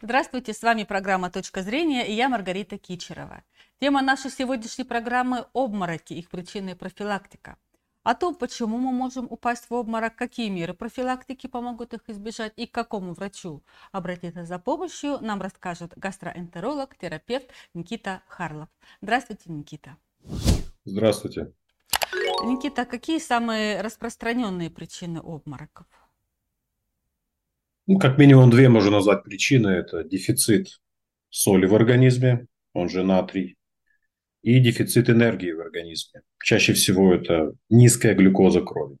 Здравствуйте, с вами программа «Точка зрения» и я Маргарита Кичерова. Тема нашей сегодняшней программы – обмороки, их причины и профилактика. О том, почему мы можем упасть в обморок, какие меры профилактики помогут их избежать и к какому врачу обратиться за помощью, нам расскажет гастроэнтеролог, терапевт Никита Харлов. Здравствуйте, Никита. Здравствуйте. Никита, какие самые распространенные причины обмороков? Ну, как минимум две можно назвать причины. Это дефицит соли в организме, он же натрий, и дефицит энергии в организме. Чаще всего это низкая глюкоза крови.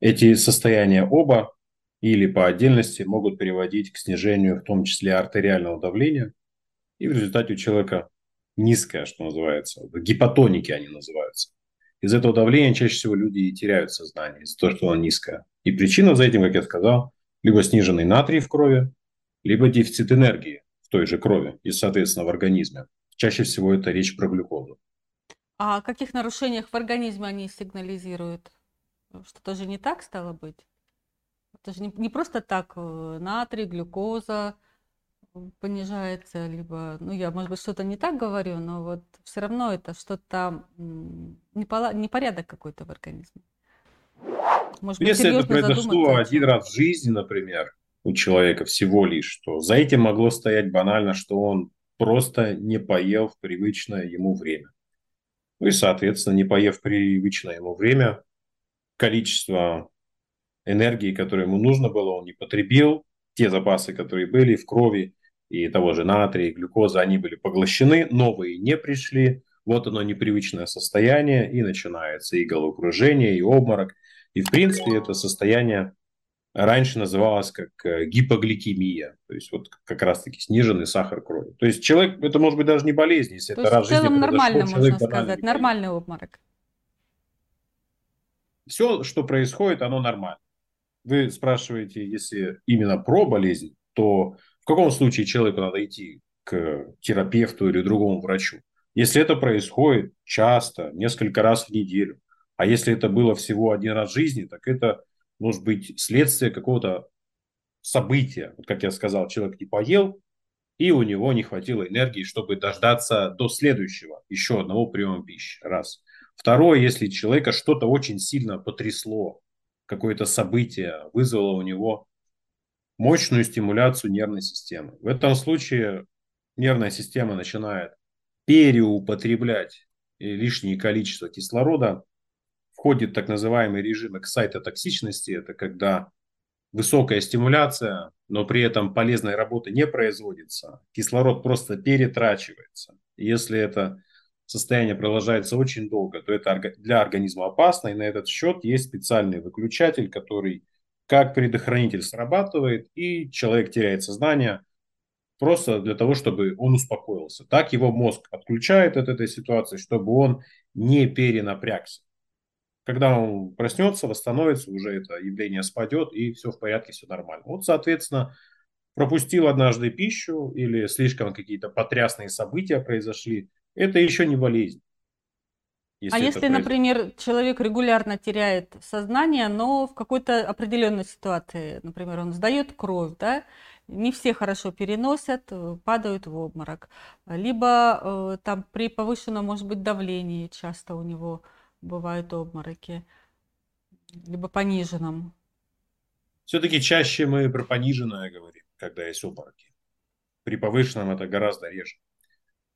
Эти состояния оба или по отдельности могут приводить к снижению в том числе артериального давления, и в результате у человека низкое, что называется, гипотоники они называются. Из этого давления чаще всего люди и теряют сознание из-за того, что оно низкое. И причина за этим, как я сказал, либо сниженный натрий в крови, либо дефицит энергии в той же крови и, соответственно, в организме. Чаще всего это речь про глюкозу. А о каких нарушениях в организме они сигнализируют? Что-то же не так стало быть? Это же не, не просто так э, натрий, глюкоза понижается, либо, ну, я, может быть, что-то не так говорю, но вот все равно это что-то непорядок какой-то в организме. Может быть, Если это произошло один раз в жизни, например, у человека всего лишь, то за этим могло стоять банально, что он просто не поел в привычное ему время. Ну и, соответственно, не поев в привычное ему время, количество энергии, которое ему нужно было, он не потребил. Те запасы, которые были в крови, и того же натрия, и глюкоза, они были поглощены, новые не пришли. Вот оно непривычное состояние, и начинается и головокружение, и обморок – и, в принципе, это состояние раньше называлось как э, гипогликемия, то есть вот как раз-таки сниженный сахар крови. То есть человек, это может быть даже не болезнь, если то это раз в целом нормально, можно сказать, нормальный обморок. Все, что происходит, оно нормально. Вы спрашиваете, если именно про болезнь, то в каком случае человеку надо идти к терапевту или другому врачу? Если это происходит часто, несколько раз в неделю, а если это было всего один раз в жизни, так это может быть следствие какого-то события. Вот как я сказал, человек не поел, и у него не хватило энергии, чтобы дождаться до следующего, еще одного приема пищи. Раз. Второе, если человека что-то очень сильно потрясло, какое-то событие вызвало у него мощную стимуляцию нервной системы. В этом случае нервная система начинает переупотреблять лишнее количество кислорода, входит так называемый режим эксайтотоксичности. Это когда высокая стимуляция, но при этом полезной работы не производится. Кислород просто перетрачивается. Если это состояние продолжается очень долго, то это для организма опасно. И на этот счет есть специальный выключатель, который как предохранитель срабатывает, и человек теряет сознание просто для того, чтобы он успокоился. Так его мозг отключает от этой ситуации, чтобы он не перенапрягся. Когда он проснется, восстановится, уже это явление спадет, и все в порядке, все нормально. Вот, соответственно, пропустил однажды пищу или слишком какие-то потрясные события произошли, это еще не болезнь. Если а если, например, человек регулярно теряет сознание, но в какой-то определенной ситуации, например, он сдает кровь, да, не все хорошо переносят, падают в обморок. Либо э, там при повышенном, может быть, давлении часто у него бывают обмороки, либо пониженном? Все-таки чаще мы про пониженное говорим, когда есть обмороки. При повышенном это гораздо реже.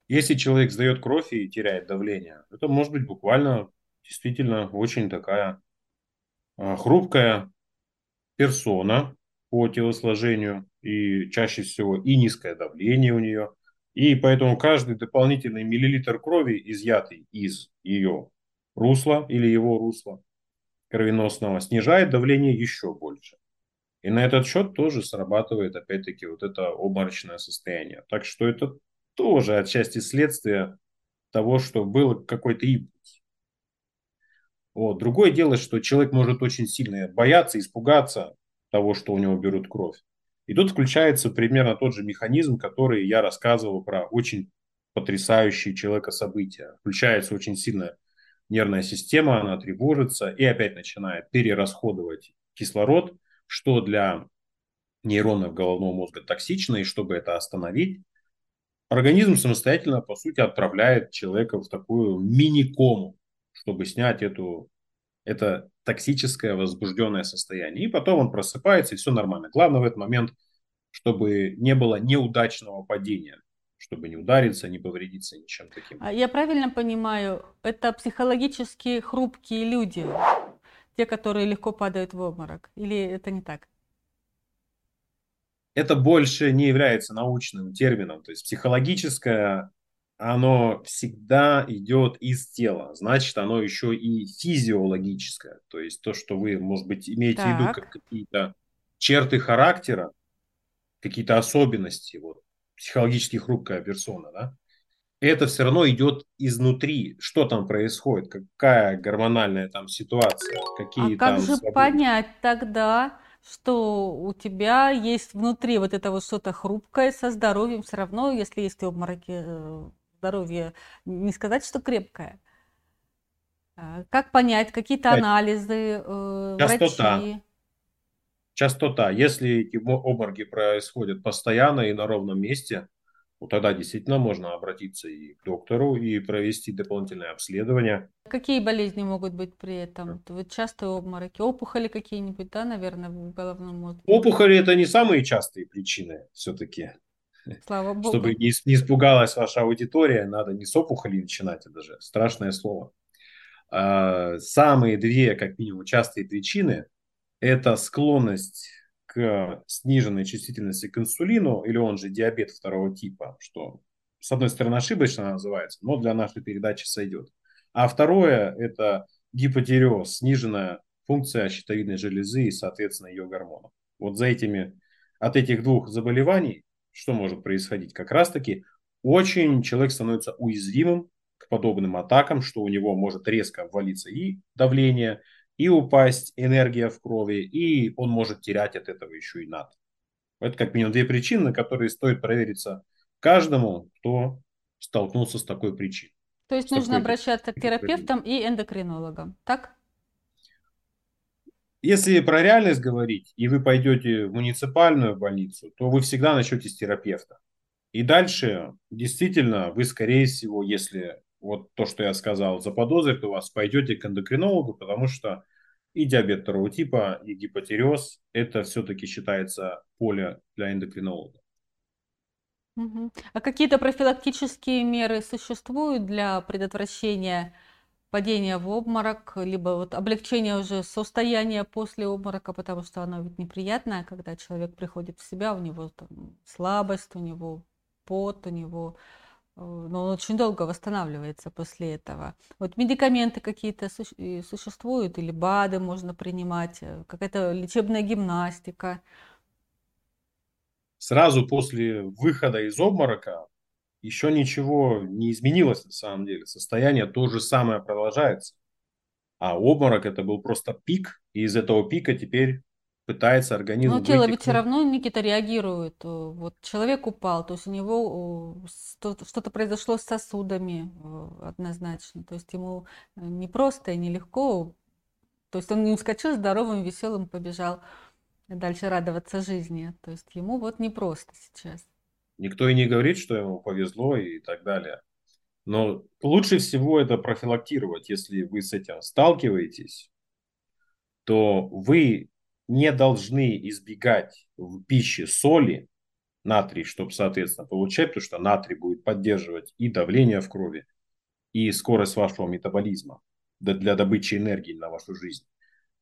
Если человек сдает кровь и теряет давление, это может быть буквально действительно очень такая а, хрупкая персона по телосложению, и чаще всего и низкое давление у нее. И поэтому каждый дополнительный миллилитр крови, изъятый из ее русла или его русла кровеносного, снижает давление еще больше. И на этот счет тоже срабатывает опять-таки вот это обморочное состояние. Так что это тоже отчасти следствие того, что был какой-то импульс. Вот. Другое дело, что человек может очень сильно бояться, испугаться того, что у него берут кровь. И тут включается примерно тот же механизм, который я рассказывал про очень потрясающие человека события. Включается очень сильная нервная система, она тревожится и опять начинает перерасходовать кислород, что для нейронов головного мозга токсично, и чтобы это остановить, организм самостоятельно, по сути, отправляет человека в такую мини-кому, чтобы снять эту, это токсическое возбужденное состояние. И потом он просыпается, и все нормально. Главное в этот момент, чтобы не было неудачного падения, чтобы не удариться, не повредиться ничем таким. А я правильно понимаю, это психологически хрупкие люди, те, которые легко падают в обморок, или это не так? это больше не является научным термином. То есть психологическое, оно всегда идет из тела. Значит, оно еще и физиологическое. То есть то, что вы, может быть, имеете так. в виду как какие-то черты характера, какие-то особенности, вот, психологически хрупкая персона, да, это все равно идет изнутри. Что там происходит, какая гормональная там ситуация, какие а как там... же свободы. понять тогда, что у тебя есть внутри вот это вот что-то хрупкое со здоровьем все равно, если есть обмороки, э, здоровье, не сказать, что крепкое. А, как понять, какие-то анализы, э, Частота. врачи? Частота. Если эти обмороки происходят постоянно и на ровном месте, ну, тогда действительно можно обратиться и к доктору и провести дополнительное обследование. Какие болезни могут быть при этом? Вот частые обмороки, опухоли какие-нибудь, да, наверное, в головном мозге? Опухоли это не самые частые причины все-таки. Слава Богу. Чтобы не, не испугалась ваша аудитория, надо не с опухоли начинать, это же страшное слово. А, самые две, как минимум, частые причины – это склонность к сниженной чувствительности к инсулину, или он же диабет второго типа, что с одной стороны ошибочно называется, но для нашей передачи сойдет. А второе – это гипотиреоз, сниженная функция щитовидной железы и, соответственно, ее гормонов. Вот за этими, от этих двух заболеваний, что может происходить? Как раз-таки очень человек становится уязвимым к подобным атакам, что у него может резко ввалиться и давление, и упасть энергия в крови, и он может терять от этого еще и надо. Это как минимум две причины, на которые стоит провериться каждому, кто столкнулся с такой причиной. То есть нужно обращаться к терапевтам и эндокринологам, так? Если про реальность говорить, и вы пойдете в муниципальную больницу, то вы всегда начнете с терапевта. И дальше, действительно, вы, скорее всего, если вот то, что я сказал, заподозрит у вас, пойдете к эндокринологу, потому что и диабет второго типа, и гипотереоз – это все-таки считается поле для эндокринолога. А какие-то профилактические меры существуют для предотвращения падения в обморок, либо вот облегчения уже состояния после обморока, потому что оно ведь неприятное, когда человек приходит в себя, у него там слабость, у него пот, у него но он очень долго восстанавливается после этого. Вот медикаменты какие-то существуют, или БАДы можно принимать, э, какая-то лечебная гимнастика. Сразу после выхода из обморока еще ничего не изменилось на самом деле. Состояние то же самое продолжается. А обморок это был просто пик, и из этого пика теперь пытается организм... Но тело ведь все равно, Никита, реагирует. Э, вот человек упал, то есть у него что-то произошло с сосудами э, однозначно. То есть ему э, не просто и нелегко. То есть он не ускочил здоровым, веселым, побежал дальше радоваться жизни. То есть ему вот непросто сейчас. Никто и не говорит, что ему повезло и так далее. Но лучше всего это профилактировать, если вы с этим сталкиваетесь, то вы не должны избегать в пище соли, натрий, чтобы, соответственно, получать, потому что натрий будет поддерживать и давление в крови, и скорость вашего метаболизма для добычи энергии на вашу жизнь.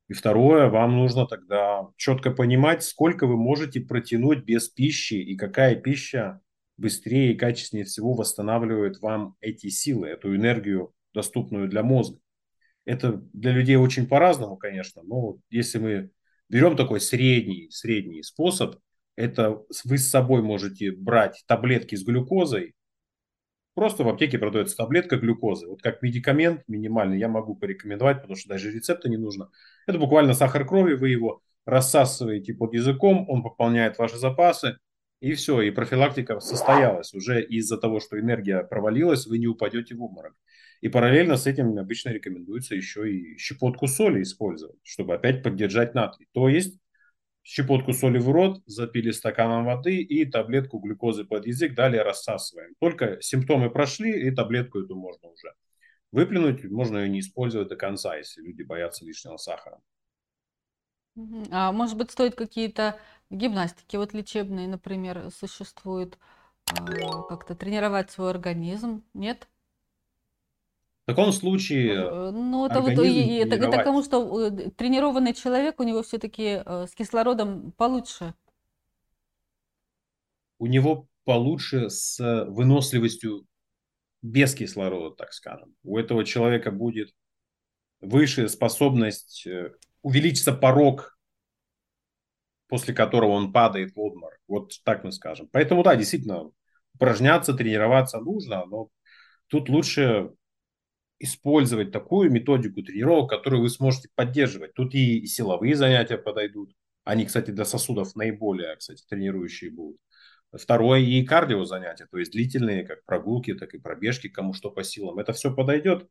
И второе, вам нужно тогда четко понимать, сколько вы можете протянуть без пищи и какая пища быстрее и качественнее всего восстанавливает вам эти силы, эту энергию, доступную для мозга. Это для людей очень по-разному, конечно, но если мы Берем такой средний, средний способ. Это вы с собой можете брать таблетки с глюкозой. Просто в аптеке продается таблетка глюкозы. Вот как медикамент минимальный я могу порекомендовать, потому что даже рецепта не нужно. Это буквально сахар крови, вы его рассасываете под языком, он пополняет ваши запасы, и все, и профилактика состоялась. Уже из-за того, что энергия провалилась, вы не упадете в обморок. И параллельно с этим обычно рекомендуется еще и щепотку соли использовать, чтобы опять поддержать натрий. То есть щепотку соли в рот, запили стаканом воды и таблетку глюкозы под язык, далее рассасываем. Только симптомы прошли, и таблетку эту можно уже выплюнуть, можно ее не использовать до конца, если люди боятся лишнего сахара. А может быть, стоит какие-то гимнастики, вот лечебные, например, существуют, а, как-то тренировать свой организм, нет? В таком случае э, Ну, это вот и, это, это кому что э, тренированный человек, у него все-таки э, с кислородом получше. у него получше с выносливостью без кислорода, так скажем. У этого человека будет выше способность, э, увеличится порог, после которого он падает в обморок. Вот так мы скажем. Поэтому, да, действительно, упражняться, тренироваться нужно, но тут лучше использовать такую методику тренировок, которую вы сможете поддерживать. Тут и силовые занятия подойдут. Они, кстати, для сосудов наиболее, кстати, тренирующие будут. Второе и кардио занятия, то есть длительные, как прогулки, так и пробежки, кому что по силам. Это все подойдет.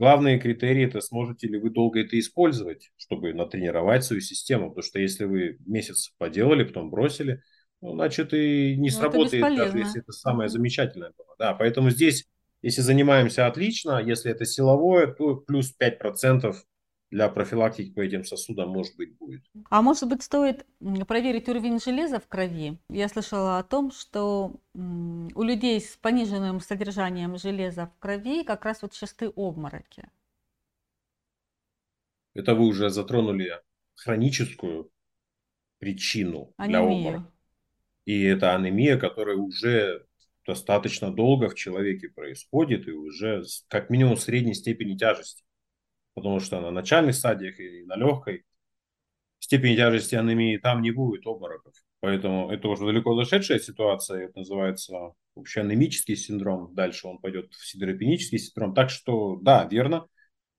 Главные критерии это сможете ли вы долго это использовать, чтобы натренировать свою систему. Потому что если вы месяц поделали, потом бросили, ну, значит и не ну, сработает, даже если это самое замечательное было. Да, поэтому здесь, если занимаемся отлично, если это силовое, то плюс 5% для профилактики по этим сосудам, может быть, будет. А может быть, стоит проверить уровень железа в крови? Я слышала о том, что у людей с пониженным содержанием железа в крови как раз вот частые обмороки. Это вы уже затронули хроническую причину Анемию. для обморока. И это анемия, которая уже достаточно долго в человеке происходит и уже как минимум средней степени тяжести потому что на начальных стадиях и на легкой степени тяжести анемии там не будет обмороков. Поэтому это уже далеко зашедшая ситуация, это называется общеанемический синдром, дальше он пойдет в сидеропенический синдром. Так что, да, верно,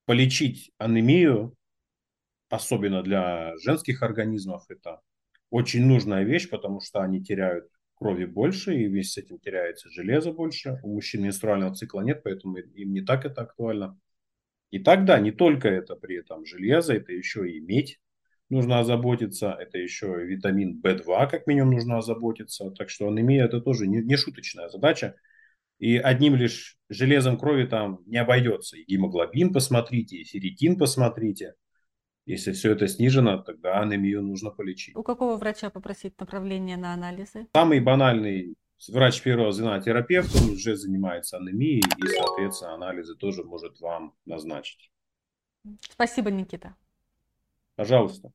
полечить анемию, особенно для женских организмов, это очень нужная вещь, потому что они теряют крови больше, и вместе с этим теряется железо больше. У мужчин менструального цикла нет, поэтому им не так это актуально. И тогда не только это при этом железо, это еще и медь нужно озаботиться, это еще и витамин В2 как минимум нужно озаботиться. Так что анемия это тоже не, не шуточная задача. И одним лишь железом крови там не обойдется. И гемоглобин посмотрите, и ферритин посмотрите. Если все это снижено, тогда анемию нужно полечить. У какого врача попросить направление на анализы? Самый банальный врач первого звена терапевт, он уже занимается анемией и, соответственно, анализы тоже может вам назначить. Спасибо, Никита. Пожалуйста.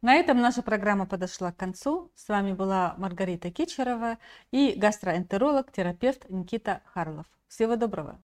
На этом наша программа подошла к концу. С вами была Маргарита Кичерова и гастроэнтеролог, терапевт Никита Харлов. Всего доброго.